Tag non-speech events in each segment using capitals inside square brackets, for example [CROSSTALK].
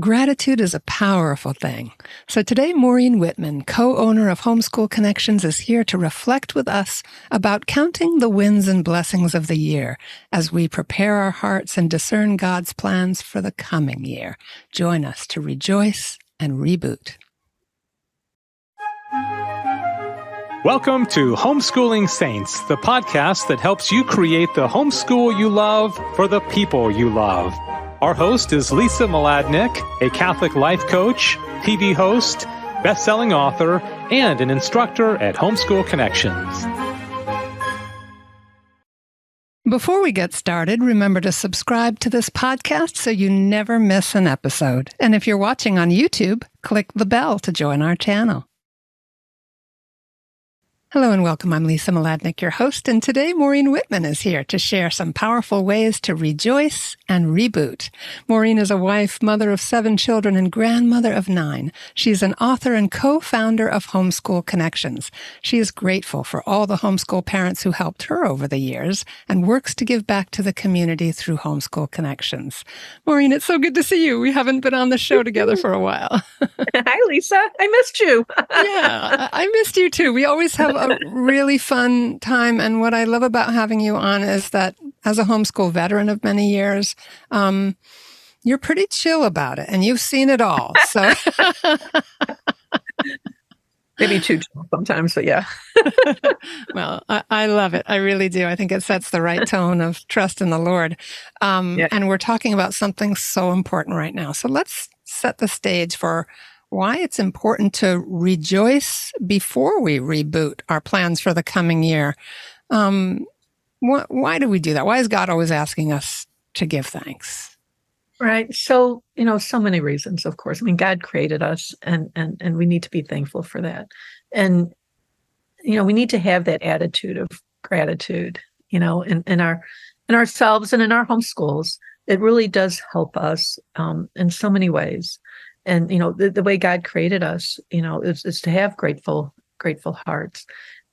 Gratitude is a powerful thing. So today, Maureen Wittmann, co-owner of Homeschool Connections, is here to reflect with us about counting the wins and blessings of the year as we prepare our hearts and discern God's plans for the coming year. Join us to rejoice and reboot. Welcome to Homeschooling Saints, the podcast that helps you create the homeschool you love for the people you love. Our host is Lisa Mladinich, a Catholic life coach, TV host, best-selling author, and an instructor at Homeschool Connections. Before we get started, remember to subscribe to this podcast so you never miss an episode. And if you're watching on YouTube, click the bell to join our channel. Hello and welcome. I'm Lisa Mladinich, your host, and today Maureen Wittmann is here to share some powerful ways to rejoice and reboot. Maureen is a wife, mother of seven children, and grandmother of nine. She's an author and co-founder of Homeschool Connections. She is grateful for all the homeschool parents who helped her over the years and works to give back to the community through Homeschool Connections. Maureen, it's so good to see you. We haven't been on the show together for a while. [LAUGHS] [LAUGHS] Hi, Lisa. I missed you. [LAUGHS] yeah, I missed you too. We always have a really fun time. And what I love about having you on is that as a homeschool veteran of many years, um, you're pretty chill about it and you've seen it all. So [LAUGHS] maybe too chill sometimes, but yeah. [LAUGHS] well, I, I, love it. I really do. I think it sets the right tone of trust in the Lord. Um, yeah. And we're talking about something so important right now. So let's set the stage for why it's important to rejoice before we reboot our plans for the coming year. Um, wh- why do we do that? Why is God always asking us to give thanks? Right. So, you know, so many reasons, of course. I mean, God created us and and and we need to be thankful for that. And you know, we need to have that attitude of gratitude, you know, in, in our in ourselves and in our homeschools. It really does help us um, in so many ways and you know the, the way god created us you know is, is to have grateful grateful hearts.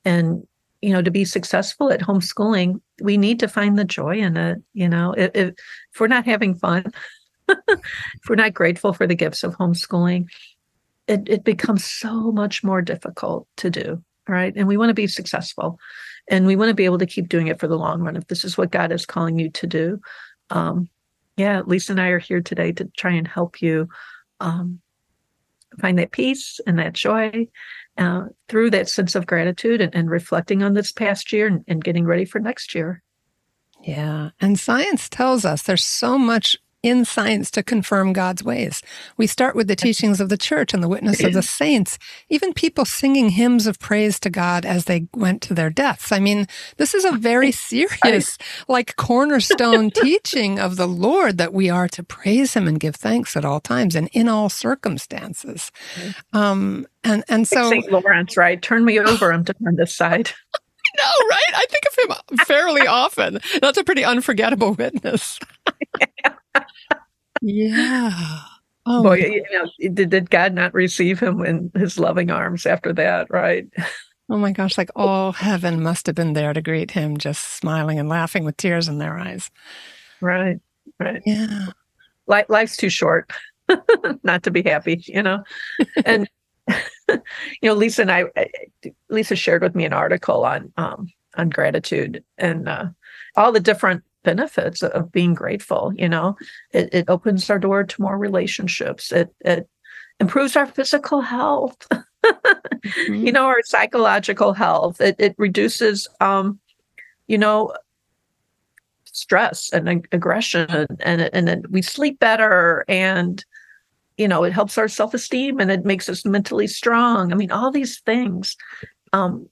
And you know to be successful at homeschooling we need to find the joy in it you know if, if, we're not having fun [LAUGHS] if we're not grateful for the gifts of homeschooling it, it becomes so much more difficult to do right? And we want to be successful and we want to be able to keep doing it for the long run if this is what god is calling you to do. Um yeah lisa and i are here today to try and help you um, find that peace and that joy uh, through that sense of gratitude and, and reflecting on this past year and, and getting ready for next year. Yeah. And science tells us there's so much in science to confirm God's ways. We start with the teachings of the church and the witness of the [CLEARS THROAT] saints, even people singing hymns of praise to God as they went to their deaths. I mean, this is a very [LAUGHS] serious, like cornerstone [LAUGHS] teaching of the Lord that we are to praise him and give thanks at all times and in all circumstances. Um, and, and so St. Lawrence, right? Turn me over, I'm on this side. [LAUGHS] No, right? I think of him fairly often. That's a pretty unforgettable witness. Yeah. Oh, Boy, you know, did, did God not receive him in his loving arms after that, right? Oh my gosh, like all heaven must have been there to greet him, just smiling and laughing with tears in their eyes. Right, right. Yeah. Life, life's too short [LAUGHS] not to be happy, you know? And, [LAUGHS] you know, Lisa and I, Lisa shared with me an article on, um, on gratitude and uh, all the different benefits of being grateful you know? It, it opens our door to more relationships. It it improves our physical health [LAUGHS] mm-hmm. you know our psychological health. It, it reduces um you know stress and ag- aggression and and then we sleep better and you know it helps our self-esteem and it makes us mentally strong. I mean all these things um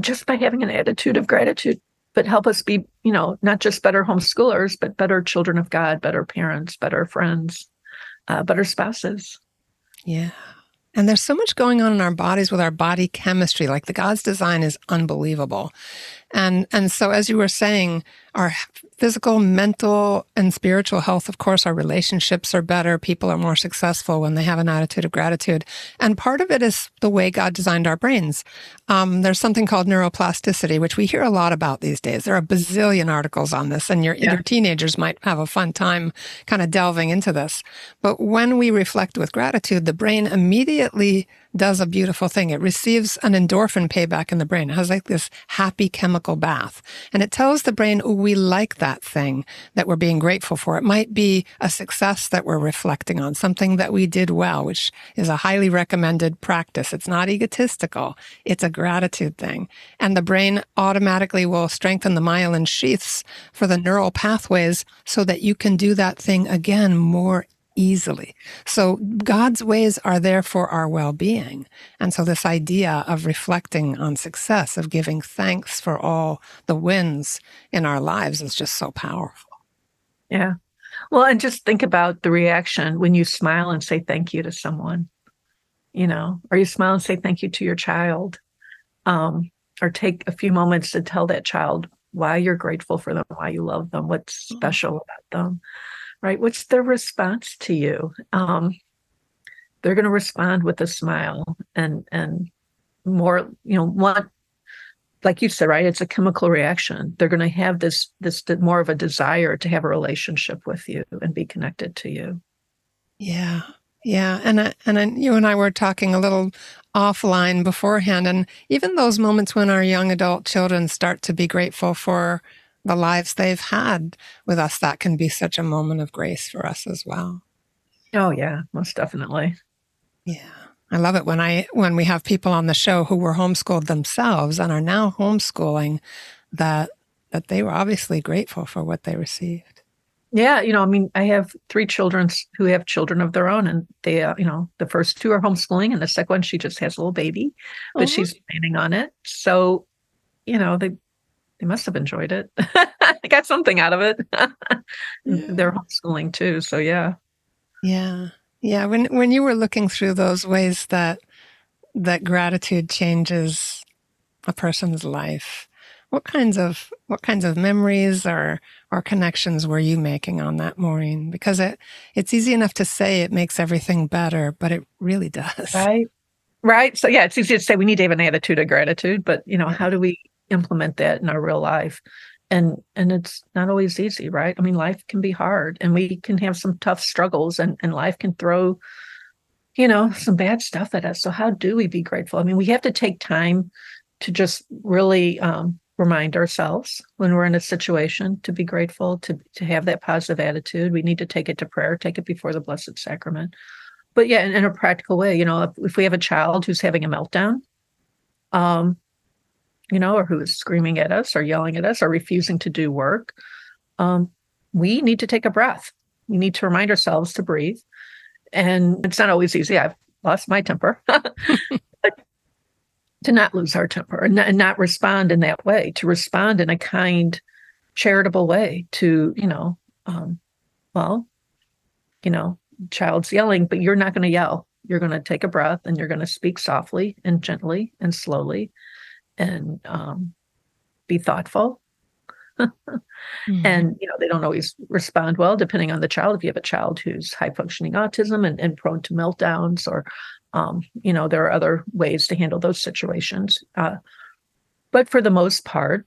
just by having an attitude of gratitude but help us be, you know, not just better homeschoolers, but better children of God, better parents, better friends, uh, better spouses. Yeah. And there's so much going on in our bodies with our body chemistry. Like the God's design is unbelievable. And and so as you were saying, our physical, mental, and spiritual health, of course, our relationships are better. People are more successful when they have an attitude of gratitude. And part of it is the way God designed our brains. Um, there's something called neuroplasticity, which we hear a lot about these days. There are a bazillion articles on this, and your, yeah. your teenagers might have a fun time kind of delving into this. But when we reflect with gratitude, the brain immediately does a beautiful thing. It receives an endorphin payback in the brain. It has like this happy chemical bath. And it tells the brain, oh, we like that thing that we're being grateful for. It might be a success that we're reflecting on, something that we did well, which is a highly recommended practice. It's not egotistical. It's a gratitude thing. And the brain automatically will strengthen the myelin sheaths for the neural pathways so that you can do that thing again more easily. So God's ways are there for our well-being. And so this idea of reflecting on success, of giving thanks for all the wins in our lives is just so powerful. Yeah. Well, and just think about the reaction when you smile and say thank you to someone, you know, or you smile and say thank you to your child, um, or take a few moments to tell that child why you're grateful for them, why you love them, what's mm. special about them right? What's their response to you? Um, they're going to respond with a smile and and more, you know, want like you said, right? It's a chemical reaction. They're going to have this this more of a desire to have a relationship with you and be connected to you. Yeah, yeah, and I, and I, you and I were talking a little offline beforehand, and even those moments when our young adult children start to be grateful for the lives they've had with us, that can be such a moment of grace for us as well. Oh yeah, most definitely. Yeah. I love it when I when we have people on the show who were homeschooled themselves and are now homeschooling that that they were obviously grateful for what they received. Yeah, you know, I mean, I have three children who have children of their own, and they, uh, you know, the first two are homeschooling, and the second one she just has a little baby, but uh-huh. she's planning on it. So, you know, they they must have enjoyed it. [LAUGHS] they got something out of it. [LAUGHS] yeah. They're homeschooling too, so yeah. Yeah. Yeah, when when you were looking through those ways that that gratitude changes a person's life, what kinds of what kinds of memories or or connections were you making on that, Maureen? Because it it's easy enough to say it makes everything better, but it really does. Right. Right. So yeah, it's easy to say we need to have an attitude of gratitude, but you know, how do we implement that in our real life. And and it's not always easy right? I mean life can be hard and we can have some tough struggles and and life can throw you know some bad stuff at us. So how do we be grateful? I mean we have to take time to just really um, remind ourselves when we're in a situation to be grateful to to have that positive attitude. We need to take it to prayer take it before the blessed sacrament. But yeah in, in a practical way you know if, if we have a child who's having a meltdown um you know, or who is screaming at us or yelling at us or refusing to do work, um, we need to take a breath. We need to remind ourselves to breathe. And it's not always easy. I've lost my temper. [LAUGHS] to not lose our temper and not, and not respond in that way, to respond in a kind, charitable way to, you know, um, well, you know, child's yelling, but you're not going to yell. You're going to take a breath and you're going to speak softly and gently and slowly and um, be thoughtful. [LAUGHS] mm-hmm. And you know they don't always respond well, depending on the child. If you have a child who's high functioning autism and, and prone to meltdowns, or um, you know there are other ways to handle those situations. Uh, but for the most part,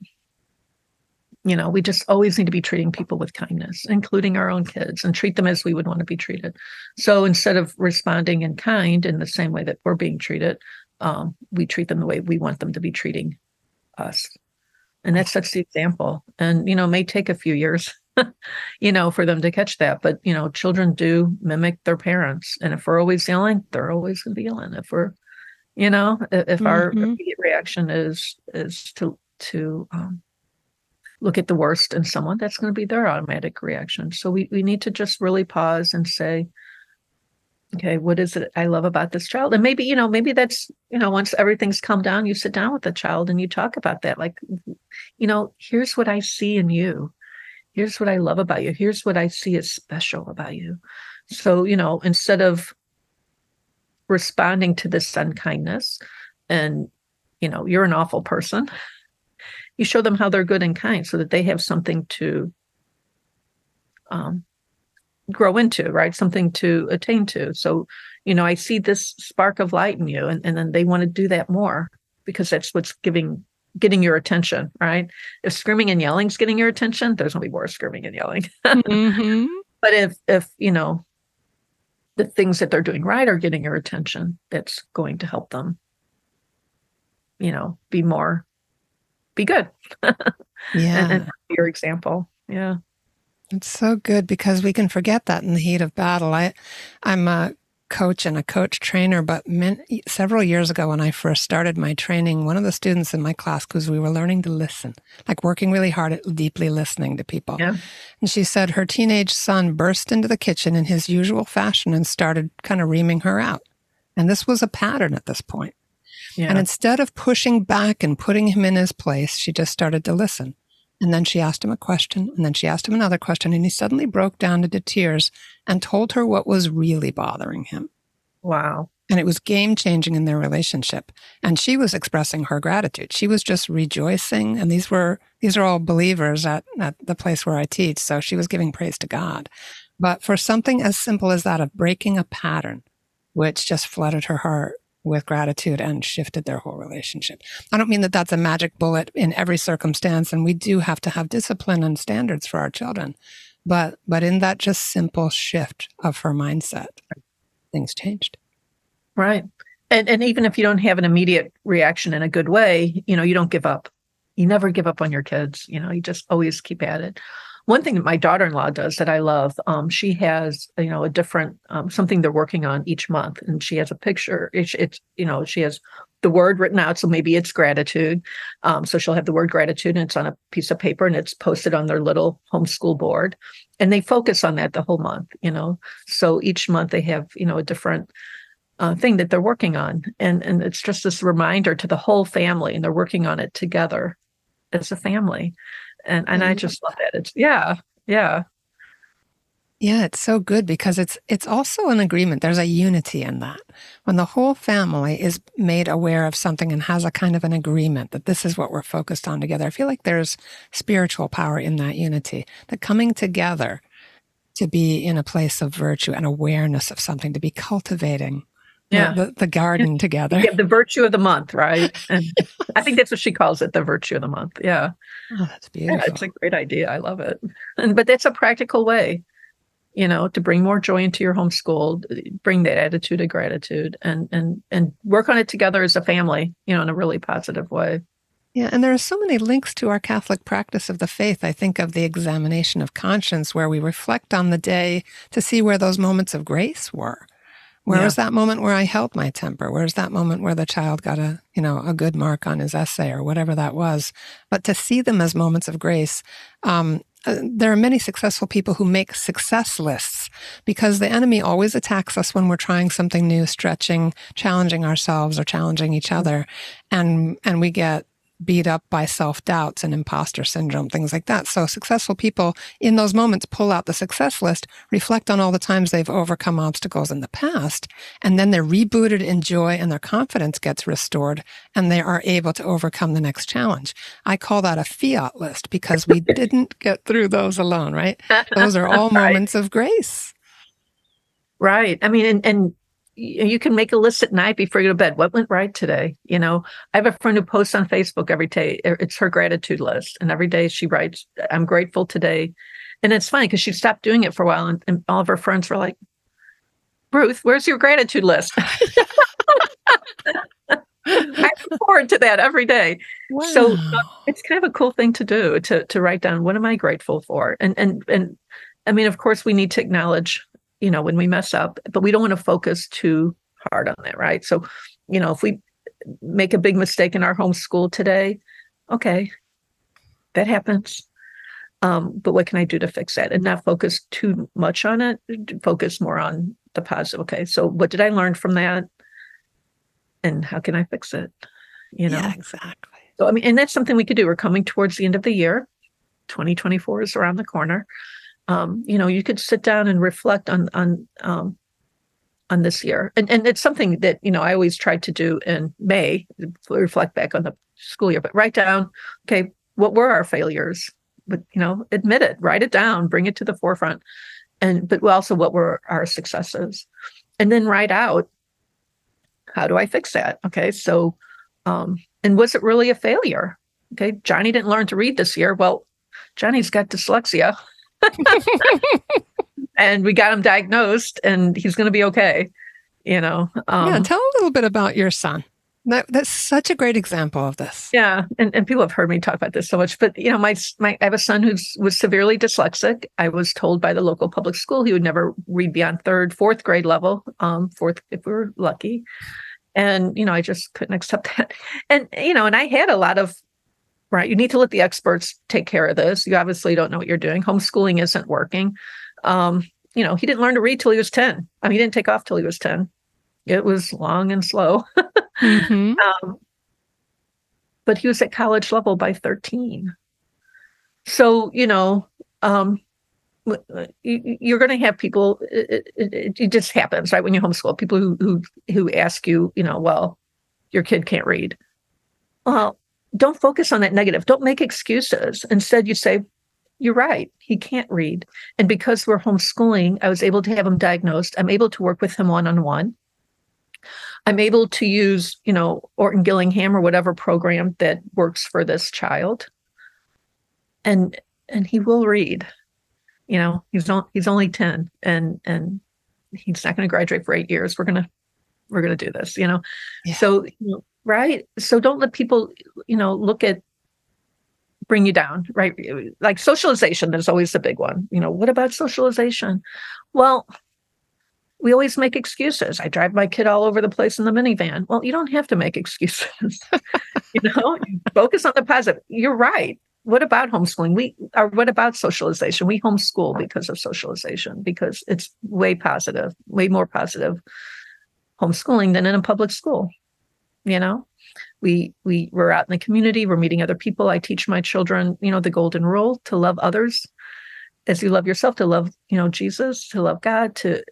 you know we just always need to be treating people with kindness including our own kids and treat them as we would want to be treated so instead of responding in kind in the same way that we're being treated um, we treat them the way we want them to be treating us. And that sets the example. And, you know, may take a few years, [LAUGHS] you know, for them to catch that. But, you know, children do mimic their parents. And if we're always yelling, they're always going to be yelling. If we're, you know, if, if mm-hmm. our immediate reaction is is to to um, look at the worst in someone, that's going to be their automatic reaction. So we, we need to just really pause and say, okay what is it i love about this child? And maybe you know maybe that's you know once everything's come down you sit down with the child and you talk about that like you know here's what i see in you. Here's what i love about you. Here's what i see as special about you. So you know instead of responding to this unkindness and you know you're an awful person you show them how they're good and kind so that they have something to um, grow into, right? Something to attain to. So, you know, I see this spark of light in you, and, and then they want to do that more because that's what's giving getting your attention, right? If screaming and yelling is getting your attention, there's gonna be more screaming and yelling. mm-hmm. [LAUGHS] But if if you know the things that they're doing right are getting your attention, that's going to help them, you know, be more be good. yeah. [LAUGHS] and, and your example. Yeah. It's so good because we can forget that in the heat of battle. I, I'm a coach and a coach trainer, but many, several years ago when I first started my training, one of the students in my class, because we were learning to listen, like working really hard at deeply listening to people. Yeah. And she said her teenage son burst into the kitchen in his usual fashion and started kind of reaming her out. And this was a pattern at this point. Yeah. And instead of pushing back and putting him in his place, she just started to listen. And then she asked him a question, and then she asked him another question, and he suddenly broke down into tears and told her what was really bothering him. Wow. And it was game changing in their relationship. And she was expressing her gratitude. She was just rejoicing. And these were these are all believers at, at the place where I teach. So she was giving praise to God. But for something as simple as that of breaking a pattern, which just flooded her heart with gratitude and shifted their whole relationship. I don't mean that that's a magic bullet in every circumstance, and we do have to have discipline and standards for our children. But but in that just simple shift of her mindset, things changed. Right. And and even if you don't have an immediate reaction in a good way, you know, you don't give up. You never give up on your kids. You know, you just always keep at it one thing that my daughter-in-law does that I love, um, she has you know a different um, something they're working on each month, and she has a picture. It's, it's you know she has the word written out, so maybe it's gratitude. Um, so she'll have the word gratitude, and it's on a piece of paper, and it's posted on their little homeschool board, and they focus on that the whole month. You know, so each month they have you know a different uh, thing that they're working on, and and it's just this reminder to the whole family, and they're working on it together as a family and and I just love mm-hmm. that. It's yeah, yeah. Yeah, it's so good because it's it's also an agreement. There's a unity in that. When the whole family is made aware of something and has a kind of an agreement that this is what we're focused on together. I feel like there's spiritual power in that unity. That coming together to be in a place of virtue and awareness of something, to be cultivating yeah. the, the garden together. Yeah, the virtue of the month, right? [LAUGHS] And I think that's what she calls it, the virtue of the month. Yeah. Oh, that's beautiful. Yeah, it's a great idea. I love it. And but that's a practical way, you know, to bring more joy into your homeschool, bring that attitude of gratitude and and and work on it together as a family, you know, in a really positive way. Yeah, and there are so many links to our Catholic practice of the faith. I think of the examination of conscience, where we reflect on the day to see where those moments of grace were where yeah. was that moment where I held my temper? Where's that moment where the child got a, you know, a good mark on his essay or whatever that was? But to see them as moments of grace, um, uh, there are many successful people who make success lists because the enemy always attacks us when we're trying something new, stretching, challenging ourselves or challenging each other. And, and we get beat up by self doubts and imposter syndrome, things like that. So successful people in those moments pull out the success list, reflect on all the times they've overcome obstacles in the past, and then they're rebooted in joy and their confidence gets restored and they are able to overcome the next challenge. I call that a fiat list because we [LAUGHS] didn't get through those alone, right? [LAUGHS] Those are all right. moments of grace. Right. I mean, and, and you can make a list at night before you go to bed. What went right today? You know, I have a friend who posts on Facebook every day. It's her gratitude list. And every day she writes, I'm grateful today. And it's funny because she stopped doing it for a while. And, and, all of her friends were like, Ruth, where's your gratitude list? [LAUGHS] I look forward to that every day. Wow. So uh, it's kind of a cool thing to do to to write down what am I grateful for? And and and I mean, of course, we need to acknowledge you know, when we mess up, but we don't want to focus too hard on that, right? So, you know, if we make a big mistake in our homeschool today, okay, that happens. Um, but what can I do to fix that and not focus too much on it? Focus more on the positive. Okay, so what did I learn from that? And how can I fix it? You know, yeah, exactly. So, I mean, and that's something we could do. We're coming towards the end of the year. 2024 is around the corner um, you know, you could sit down and reflect on on um, on this year, and and it's something that you know I always try to do in May, reflect back on the school year, but write down, okay, what were our failures? But you know admit it write it down bring it to the forefront. And but also what were our successes? And then write out how do i fix that? Okay so um and was it really a failure? Okay johnny didn't learn to read this year. Well johnny's got dyslexia [LAUGHS] and we got him diagnosed and he's going to be okay you know um, yeah tell a little bit about your son that, that's such a great example of this. Yeah, and, and people have heard me talk about this so much. But you know, my my I have a son who's was severely dyslexic. I was told by the local public school he would never read beyond third, fourth grade level, um, fourth if we were lucky. And you know, I just couldn't accept [LAUGHS] that. And you know, and I had a lot of right. You need to let the experts take care of this. You obviously don't know what you're doing. Homeschooling isn't working. Um, you know, he didn't learn to read till he was ten. I mean, he didn't take off till he was ten it was long and slow. [LAUGHS] mm-hmm. um, but he was at college level by 13. So, you know, um, you're going to have people it, it, it, just happens right when you homeschool people who who who ask you you know well your kid can't read well don't focus on that negative don't make excuses instead you say you're right he can't read and because we're homeschooling i was able to have him diagnosed i'm able to work with him one-on-one I'm able to use, you know, Orton Gillingham or whatever program that works for this child. And and he will read. You know, he's not he's only 10 and and he's not going to graduate for 8 years. We're going to we're going to do this, you know. Yeah. So, you know, right? So don't let people, you know, look at bring you down, right? Like socialization is always the big one. You know, what about socialization? Well, we always make excuses. I drive my kid all over the place in the minivan. Well, you don't have to make excuses. [LAUGHS] you know, focus on the positive. You're right. What about homeschooling? We or what about socialization? We homeschool because of socialization because it's way positive, way more positive homeschooling than in a public school. You know, we we we're out in the community. We're meeting other people. I teach my children, you know, the golden rule to love others as you love yourself, to love, you know, Jesus, to love God, to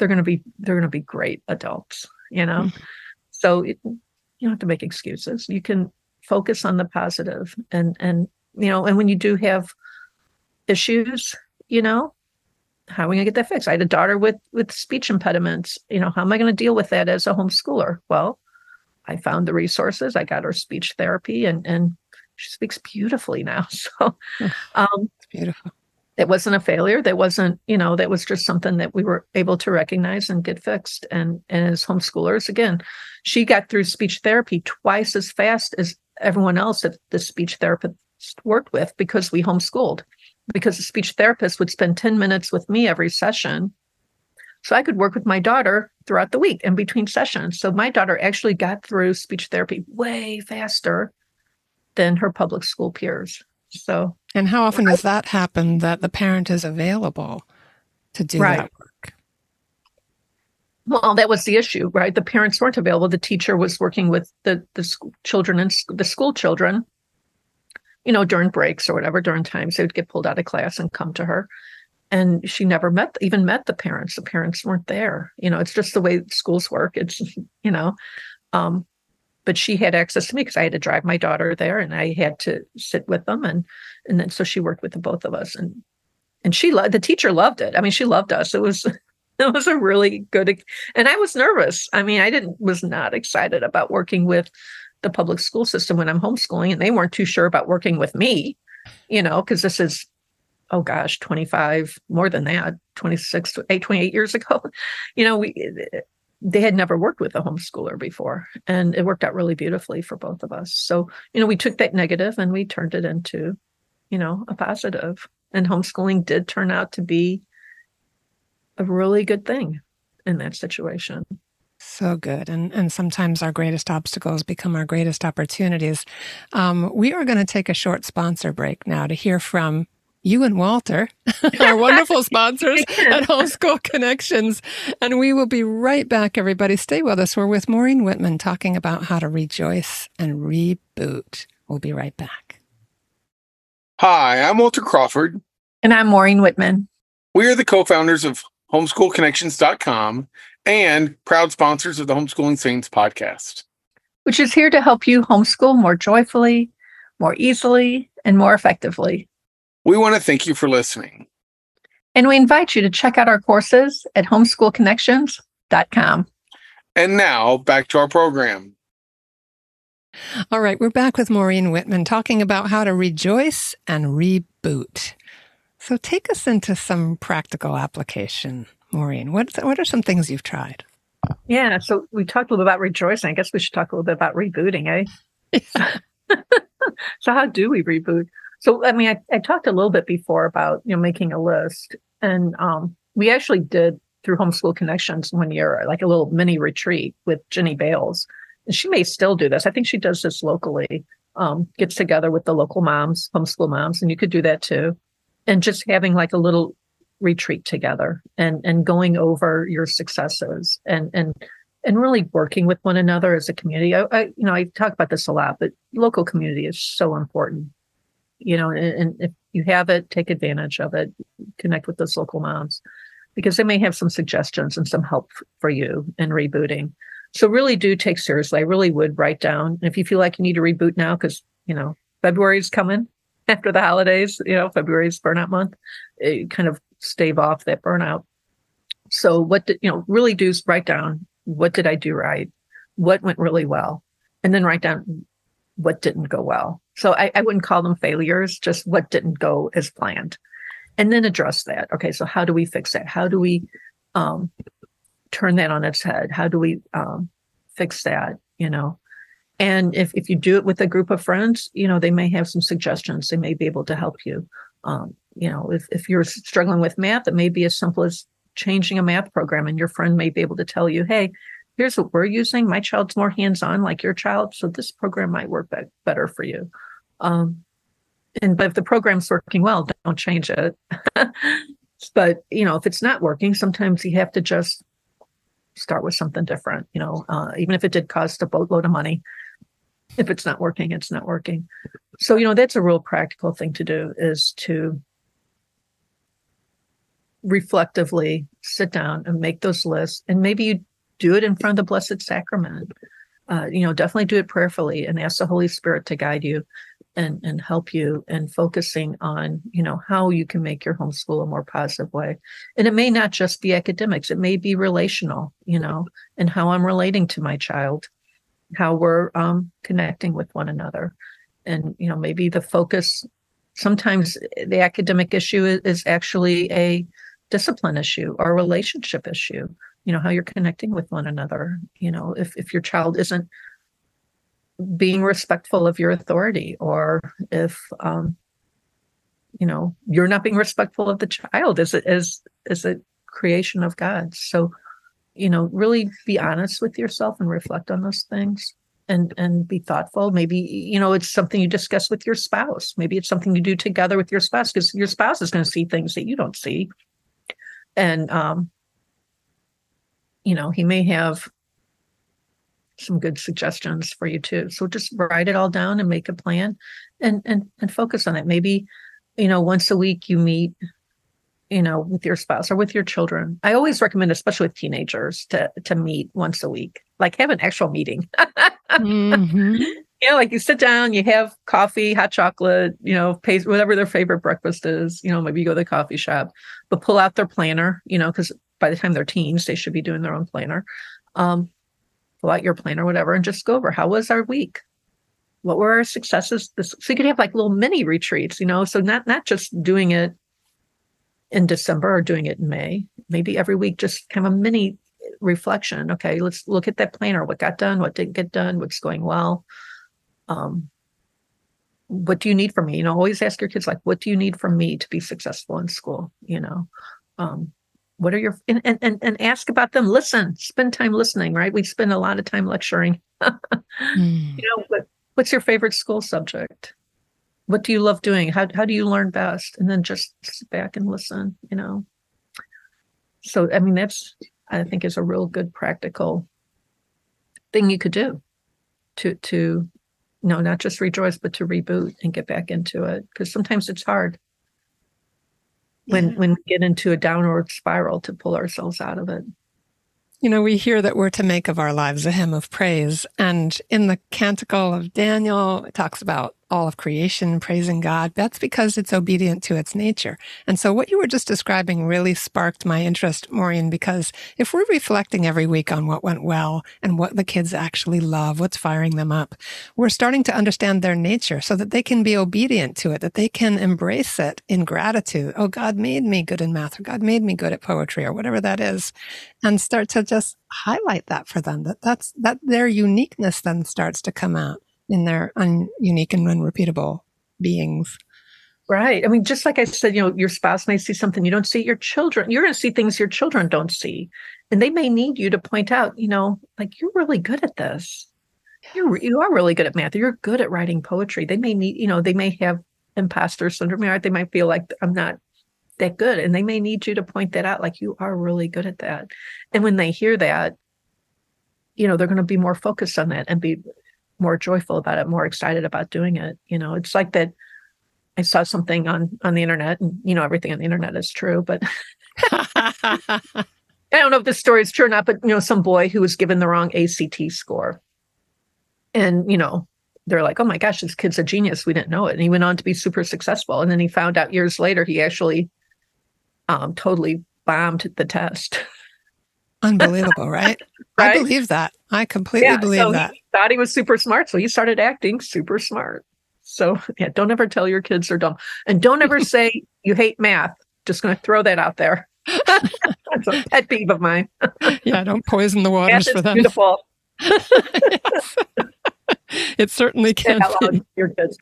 they're going to be they're going to be great adults you know mm-hmm. so it, you don't have to make excuses you can focus on the positive and and you know and when you do have issues you know how are we going to get that fixed? I had a daughter with with speech impediments. You know how am i going to deal with that as a homeschooler? Well i found the resources i got her speech therapy and and she speaks beautifully now [LAUGHS] so um beautiful. it wasn't a failure. That wasn't you know that was just something that we were able to recognize and get fixed. And and as homeschoolers again she got through speech therapy twice as fast as everyone else that the speech therapist worked with because we homeschooled because the speech therapist would spend 10 minutes with me every session so i could work with my daughter throughout the week in between sessions so my daughter actually got through speech therapy way faster than her public school peers so, and how often does that happen that the parent is available to do right. that work? Well, that was the issue, right? The parents weren't available. The teacher was working with the the school children and the school children, you know, during breaks or whatever, during times they would get pulled out of class and come to her. And she never met, even met the parents. The parents weren't there. You know, it's just the way schools work. It's, [LAUGHS] you know, um, but she had access to me because I had to drive my daughter there and I had to sit with them and and then so she worked with the both of us and and she loved the teacher loved it. I mean, she loved us. It was [LAUGHS] it was a really good and I was nervous. I mean, I didn't was not excited about working with the public school system when I'm homeschooling and they weren't too sure about working with me, you know, because this is oh gosh 25 more than that 26 8, 28 years [LAUGHS] ago. You know we they had never worked with a homeschooler before and it worked out really beautifully for both of us. So you know we took that negative and we turned it into you know a positive. positive. And homeschooling did turn out to be a really good thing in that situation so good and and sometimes our greatest obstacles become our greatest opportunities um, we are going to take a short sponsor break now to hear from you and Walter, [LAUGHS] our wonderful sponsors [LAUGHS] at Homeschool Connections. And we will be right back, everybody. Stay with us. We're with Maureen Wittmann talking about how to rejoice and reboot. We'll be right back. Hi, I'm Walter Crawford. And I'm Maureen Wittmann. We are the co founders of homeschoolconnections.com and proud sponsors of the Homeschooling Saints podcast, which is here to help you homeschool more joyfully more easily, and more effectively. We want to thank you for listening. And we invite you to check out our courses at homeschoolconnections.com. And now back to our program. All right, we're back with Maureen Wittmann talking about how to rejoice and reboot. So take us into some practical application, Maureen. What, what are some things you've tried? Yeah, so we talked a little bit about rejoicing. I guess we should talk a little bit about rebooting, eh? [LAUGHS] so how do we reboot? So I mean, I, I talked a little bit before about you know making a list, and um, we actually did through Homeschool Connections one year, like a little mini retreat with Jenny Bales, and she may still do this. I think she does this locally. Um, gets together with the local moms, homeschool moms, and you could do that too, and just having like a little retreat together and and going over your successes and and and really working with one another as a community. I, I, you know I talk about this a lot, but local community is so important. You know, and, and if you have it, take advantage of it. Connect with those local moms because they may have some suggestions and some help for you in rebooting. So really do take seriously. I really would write down. And if you feel like you need to reboot now, because you know February is coming [LAUGHS] after the holidays, you know February is burnout month. It kind of stave off that burnout. So what did you know? Really do is write down what did I do right, what went really well, and then write down what didn't go well. So I, I wouldn't call them failures, just what didn't go as planned, and then address that. Okay, so how do we fix that? How do we um, turn that on its head? How do we um, fix that? You know, and if, if you do it with a group of friends, you know, they may have some suggestions. They may be able to help you. Um, you know, if, if you're struggling with math, it may be as simple as changing a math program and your friend may be able to tell you, hey, here's what we're using. My child's more hands-on like your child. So this program might work be- better for you. Um, and but if the program's working well, don't change it. [LAUGHS] but you know, if it's not working, sometimes you have to just start with something different. You know, uh, even if it did cost a boatload of money, if it's not working, it's not working. So you know, that's a real practical thing to do is to reflectively sit down and make those lists. And maybe you do it in front of the blessed sacrament. Uh, you know definitely do it prayerfully and ask the holy spirit to guide you and and help you and focusing on you know how you can make your homeschool a more positive way. And it may not just be academics. It may be relational you know and how i'm relating to my child how we're um, connecting with one another. And you know maybe the focus sometimes the academic issue is, is actually a discipline issue or relationship issue you know how you're connecting with one another you know if if your child isn't being respectful of your authority or if um you know you're not being respectful of the child as as as a creation of god. So you know really be honest with yourself and reflect on those things and and be thoughtful. Maybe you know it's something you discuss with your spouse. Maybe it's something you do together with your spouse because your spouse is going to see things that you don't see and um, you know he may have some good suggestions for you too. So just write it all down and make a plan and and and focus on it. Maybe you know once a week you meet you know with your spouse or with your children. I always recommend especially with teenagers to to meet once a week. Like have an actual meeting. [LAUGHS] Mm-hmm. You know like you sit down you have coffee hot chocolate you know whatever their favorite breakfast is you know maybe you go to the coffee shop but pull out their planner, you know, because by the time they're teens, they should be doing their own planner. Um, pull out your planner, whatever, and just go over how was our week? What were our successes? So you could have like little mini retreats, you know, so not not just doing it in December or doing it in May. Maybe every week, just kind of a mini reflection. Okay, let's look at that planner. What got done? What didn't get done? What's going well? Um, what do you need from me? You know, always ask your kids like, what do you need from me to be successful in school? You know, um, what are your and, and and ask about them. Listen, spend time listening. Right? We spend a lot of time lecturing. [LAUGHS] mm. You know, what, what's your favorite school subject? What do you love doing? How how do you learn best? And then just sit back and listen. You know. So I mean, that's I think is a real good practical thing you could do to to no, not just rejoice, but to reboot and get back into it. Because sometimes it's hard when yeah. when we get into a downward spiral to pull ourselves out of it. You know, we hear that we're to make of our lives a hymn of praise. And in the Canticle of Daniel, it talks about all of creation praising God, that's because it's obedient to its nature. And so what you were just describing really sparked my interest, Maureen, because if we're reflecting every week on what went well and what the kids actually love, what's firing them up, we're starting to understand their nature so that they can be obedient to it, that they can embrace it in gratitude. Oh, God made me good in math, or God made me good at poetry, or whatever that is, and start to just highlight that for them, that that's, that their uniqueness then starts to come out in their un- unique and unrepeatable beings. Right. I mean, just like I said, you know, your spouse may see something you don't see. Your children, you're going to see things your children don't see, and they may need you to point out, you know, like you're really good at this. You're you are really good at math. You're good at writing poetry. They may need, you know, they may have imposter syndrome. Right? They might feel like I'm not that good, and they may need you to point that out. Like you are really good at that. And when they hear that, you know, they're going to be more focused on that and be more joyful about it, more excited about doing it. You know, it's like that. I saw something on on the internet, and you know, everything on the internet is true, but [LAUGHS] I don't know if this story is true or not. But you know, some boy who was given the wrong ACT score, and you know, they're like, "Oh my gosh, this kid's a genius. We didn't know it." And he went on to be super successful. And then he found out years later he actually um, totally bombed the test. [LAUGHS] Unbelievable, right? right? I believe that. I completely yeah, believe so that. He thought he was super smart, so he started acting super smart. So yeah, don't ever tell your kids they're dumb, and don't ever say [LAUGHS] you hate math. Just going to throw that out there. [LAUGHS] That's a pet peeve of mine. yeah, don't poison the waters math for them. Beautiful. [LAUGHS] it certainly can. Be. Your kids.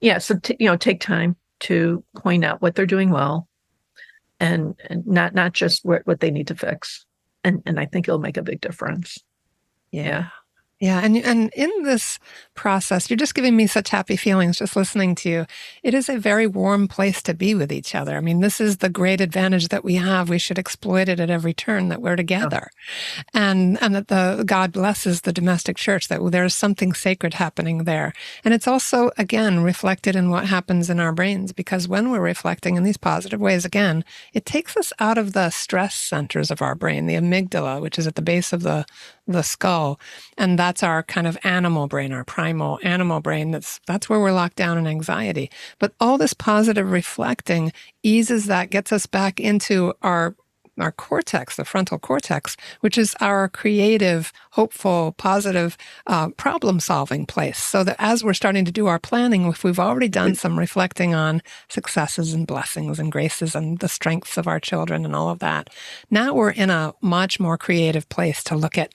Yeah, so t- you know, take time to point out what they're doing well, and, and not not just what, what they need to fix and and I think it'll make a big difference. Yeah. Yeah, and and in this process, you're just giving me such happy feelings just listening to you. It is a very warm place to be with each other. I mean, this is the great advantage that we have. We should exploit it at every turn that we're oh. together, and and that the God blesses the domestic church. That there is something sacred happening there, and it's also again reflected in what happens in our brains because when we're reflecting in these positive ways, again, it takes us out of the stress centers of our brain, the amygdala, which is at the base of the the skull. And that's our kind of animal brain, our primal animal brain. That's, that's where we're locked down in anxiety. But all this positive reflecting eases that, gets us back into our our cortex, the frontal cortex, which is our creative, hopeful, positive uh, problem solving place. So that as we're starting to do our planning, if we've already done some reflecting on successes and blessings and graces and the strengths of our children and all of that, now we're in a much more creative place to look at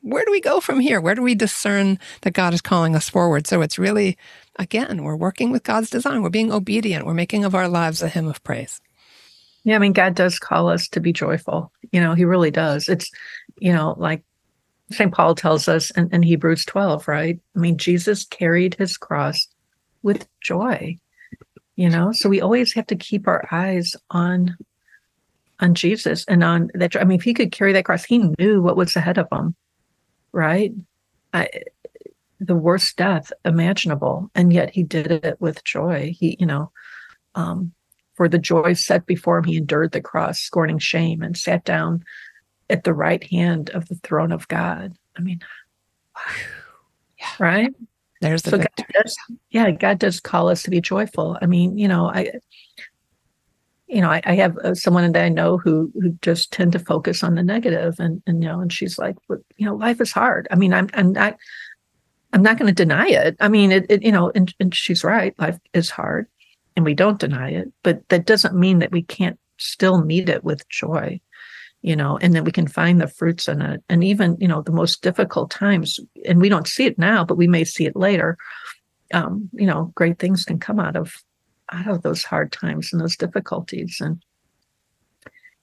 where do we go from here? Where do we discern that God is calling us forward? So it's really, again, we're working with God's design. We're being obedient. We're making of our lives a hymn of praise. Yeah, I mean, God does call us to be joyful. You know, He really does. It's, you know, like St. Paul tells us in, in Hebrews 12, right? I mean, Jesus carried his cross with joy, you know, so we always have to keep our eyes on on Jesus and on that. I mean, if he could carry that cross, he knew what was ahead of him, right? I, the worst death imaginable, and yet he did it with joy. He, you know, um, for the joy set before him, he endured the cross, scorning shame, and sat down at the right hand of the throne of God. I mean, yeah. [SIGHS] right? There's the so God does, yeah, God does call us to be joyful. I mean, you know, I, you know, I, I have uh, someone that I know who who just tend to focus on the negative, and and you know, and she's like, but you know, life is hard. I mean, I'm I'm not. I'm not going to deny it. I mean, it, it you know, and, and she's right. Life is hard and we don't deny it, but that doesn't mean that we can't still meet it with joy, you know, and that we can find the fruits in it. And even, you know, the most difficult times, and we don't see it now, but we may see it later. Um, you know, great things can come out of out of those hard times and those difficulties. And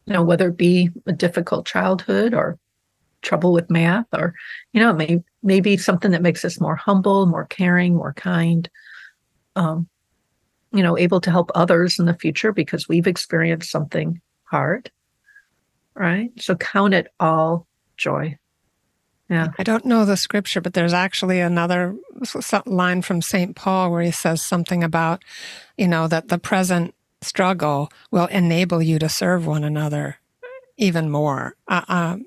you know, whether it be a difficult childhood or trouble with math, or you know, maybe maybe something that makes us more humble, more caring, more kind. Um, you know, able to help others in the future because we've experienced something hard. Right. So count it all joy. Yeah. I don't know the scripture, but there's actually another line from St. Paul where he says something about, you know, that the present struggle will enable you to serve one another even more. Uh, um,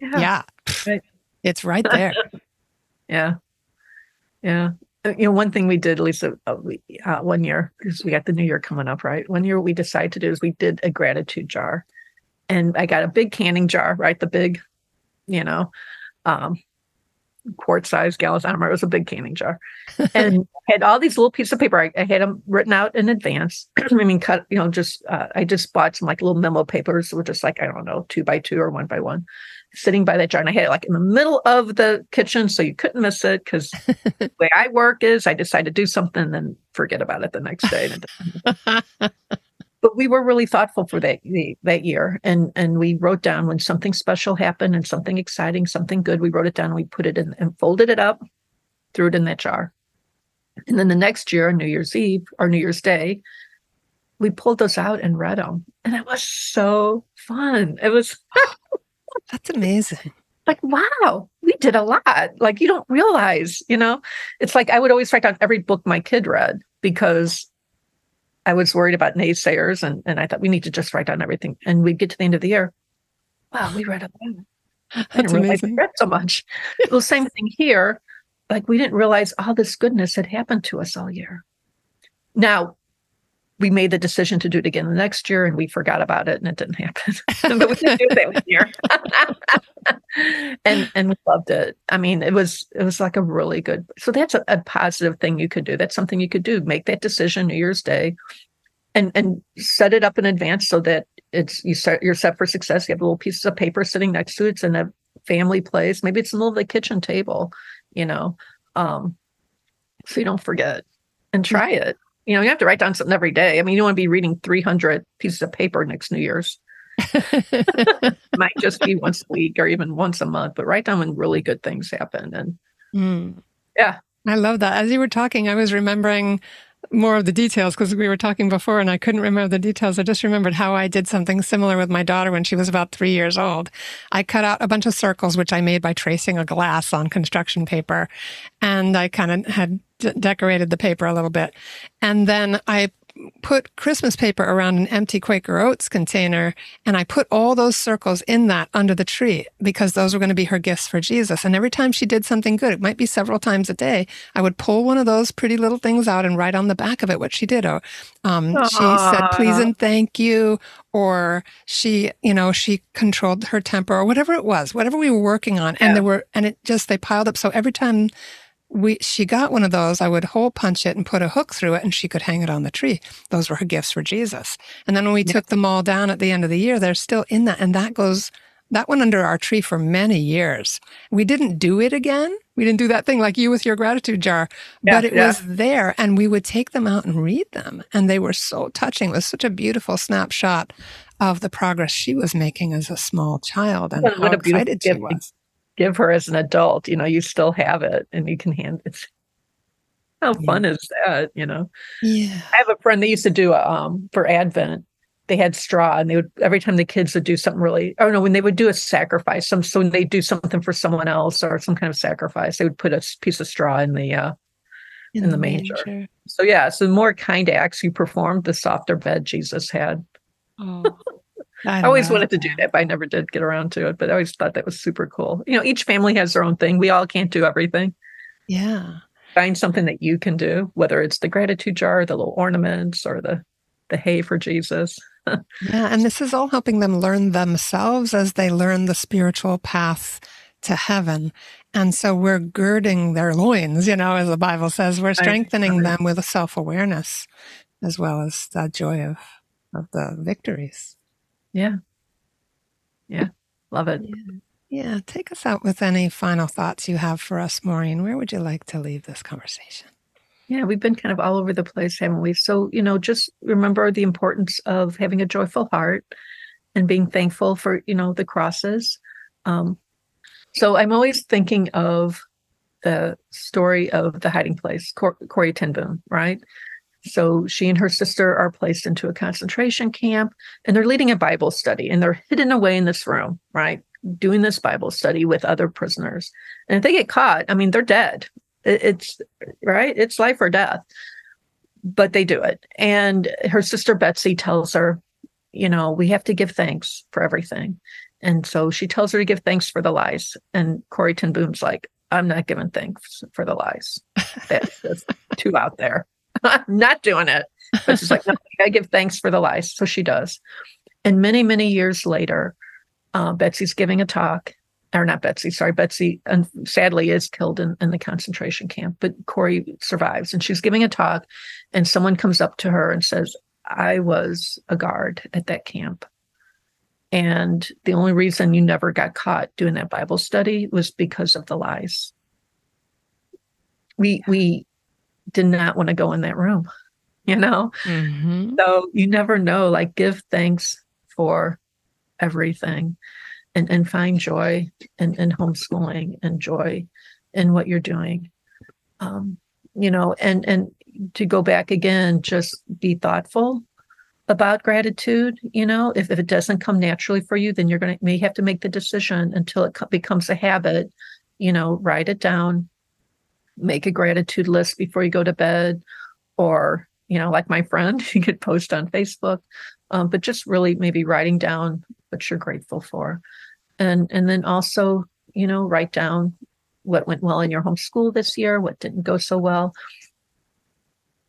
yeah. yeah. Right. It's right there. [LAUGHS] yeah. Yeah you know, one thing we did, Lisa, uh, we, uh, one year because we got the new year coming up, right? One year, what we decided to do is we did a gratitude jar, and I got a big canning jar, right? The big, you know, um, quart size gallons. I don't remember. It was a big canning jar, [LAUGHS] and had all these little pieces of paper. I, I had them written out in advance. [CLEARS THROAT] I mean, cut. You know, just uh, I just bought some like little memo papers, which just like I don't know, two by two or one by one, sitting by that jar. And I had it like in the middle of the kitchen, so you couldn't miss it. Because [LAUGHS] the way I work is, I decide to do something and then forget about it the next day. [LAUGHS] but we were really thoughtful for that that year and and we wrote down when something special happened and something exciting something good we wrote it down and we put it in and folded it up threw it in that jar and then the next year on new year's eve or new year's day we pulled those out and read them and it was so fun it was [LAUGHS] that's amazing like wow we did a lot like you don't realize you know it's like i would always write down every book my kid read because I was worried about naysayers and, and I thought we need to just write down everything. And we'd get to the end of the year. Wow, we read a lot. Realize we read so much. the same [LAUGHS] thing here. Like we didn't realize all this goodness had happened to us all year. Now, we made the decision to do it again the next year and we forgot about it and it didn't happen. [LAUGHS] but we did do that year. [LAUGHS] and and we loved it. I mean, it was it was like a really good so that's a, a, positive thing you could do. That's something you could do. Make that decision New Year's Day and and set it up in advance so that it's you start you're set for success. You have little pieces of paper sitting next to it. It's in a family place. Maybe it's in the middle of the kitchen table, you know. Um, so you don't forget and try it you know, you have to write down something every day. I mean, you don't want to be reading 300 pieces of paper next New Year's. [LAUGHS] might just be once a week or even once a month, but write down when really good things happen. And mm. yeah. I love that. As you were talking, I was remembering more of the details because we were talking before and I couldn't remember the details. I just remembered how I did something similar with my daughter when she was about three years old. I cut out a bunch of circles, which I made by tracing a glass on construction paper. And I kind of had d- decorated the paper a little bit. And then I put Christmas paper around an empty Quaker Oats container and I put all those circles in that under the tree because those were going to be her gifts for Jesus. And every time she did something good, it might be several times a day, I would pull one of those pretty little things out and write on the back of it what she did. Or um, she said, please and thank you. Or she, you know, she controlled her temper or whatever it was, whatever we were working on. Yeah. And there were, and it just, they piled up. So every time we she got one of those i would hole punch it and put a hook through it and she could hang it on the tree. Those were her gifts for jesus. And then when we yeah. took them all down at the end of the year they're still in that and that goes that went under our tree for many years. We didn't do it again. We didn't do that thing like you with your gratitude jar yeah, but it yeah. was there and we would take them out and read them. And they were so touching. It was such a beautiful snapshot of the progress she was making as a small child and what how excited she was give her as an adult, you know, you still have it and you can hand it. How fun yeah. is that, you know? Yeah. I have a friend they used to do um for Advent. They had straw and they would every time the kids would do something really oh no, when they would do a sacrifice, some so when they do something for someone else or some kind of sacrifice, they would put a piece of straw in the uh in, in the, the manger. manger. So yeah, so the more kind acts you performed, the softer bed Jesus had. Oh. I, I always know. wanted to do that, but I never did get around to it. But I always thought that was super cool. You know, each family has their own thing. We all can't do everything. Yeah. Find something that you can do, whether it's the gratitude jar, the little ornaments, or the the hay for Jesus. [LAUGHS] yeah, and this is all helping them learn themselves as they learn the spiritual path to heaven. And so we're girding their loins, you know, as the Bible says, we're strengthening them with a self awareness as well as the joy of, of the victories. Yeah. Yeah. Love it. Yeah. yeah. Take us out with any final thoughts you have for us, Maureen. Where would you like to leave this conversation? Yeah, we've been kind of all over the place, haven't we? So, you know, just remember the importance of having a joyful heart and being thankful for, you know, the crosses. Um, so I'm always thinking of the story of the hiding place, Cor- Corrie ten Boom, right? So she and her sister are placed into a concentration camp and they're leading a Bible study and they're hidden away in this room, right? Doing this Bible study with other prisoners. And if they get caught, I mean, they're dead. It's right, it's life or death. But they do it. And her sister Betsie tells her, you know, we have to give thanks for everything. And so she tells her to give thanks for the lies. And Corrie ten Boom's like, I'm not giving thanks for the lies. That's too out there. [LAUGHS] I'm not doing it. But she's like, no, I give thanks for the lies. So she does. And many, many years later, uh, Betsie's giving a talk, or not Betsie, sorry, Betsie, and sadly is killed in, in the concentration camp, but Corrie survives. And she's giving a talk, and someone comes up to her and says, I was a guard at that camp. And the only reason you never got caught doing that Bible study was because of the lies. We we did not want to go in that room, you know? Mm-hmm. So you never know. Like give thanks for everything and, and find joy in, in homeschooling and joy in what you're doing. Um, you know, and and to go back again, just be thoughtful about gratitude you know if, if it doesn't come naturally for you then you're going to may have to make the decision until it co- becomes a habit you know write it down make a gratitude list before you go to bed or you know like my friend [LAUGHS] you could post on facebook um, but just really maybe writing down what you're grateful for. And and then also you know write down what went well in your homeschool this year what didn't go so well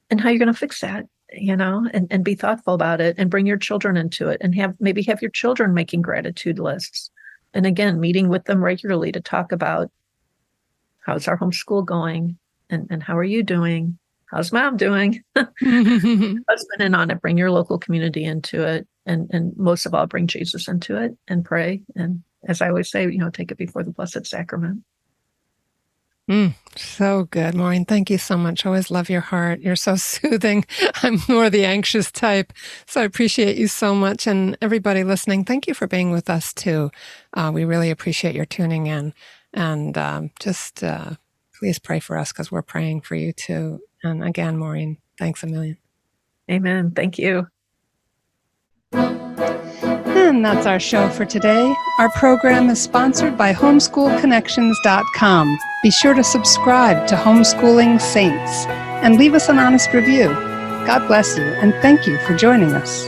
and how you're going to fix that you know and, and be thoughtful about it and bring your children into it and have maybe have your children making gratitude lists. And again meeting with them regularly to talk about how's our homeschool going and, and how are you doing how's mom doing [LAUGHS] [LAUGHS] husband in on it bring your local community into it and and most of all bring jesus into it and pray and as i always say you know take it before the blessed sacrament Mm, so good, Maureen. Thank you so much. Always love your heart. You're so [LAUGHS] soothing. I'm more the anxious type. So I appreciate you so much. And everybody listening, thank you for being with us too. Uh, we really appreciate your tuning in. And um, just uh, please pray for us because we're praying for you too. And again, Maureen, thanks a million. Amen. Thank you. And that's our show for today. Our program is sponsored by homeschoolconnections.com. Be sure to subscribe to Homeschooling Saints and leave us an honest review. God bless you and thank you for joining us.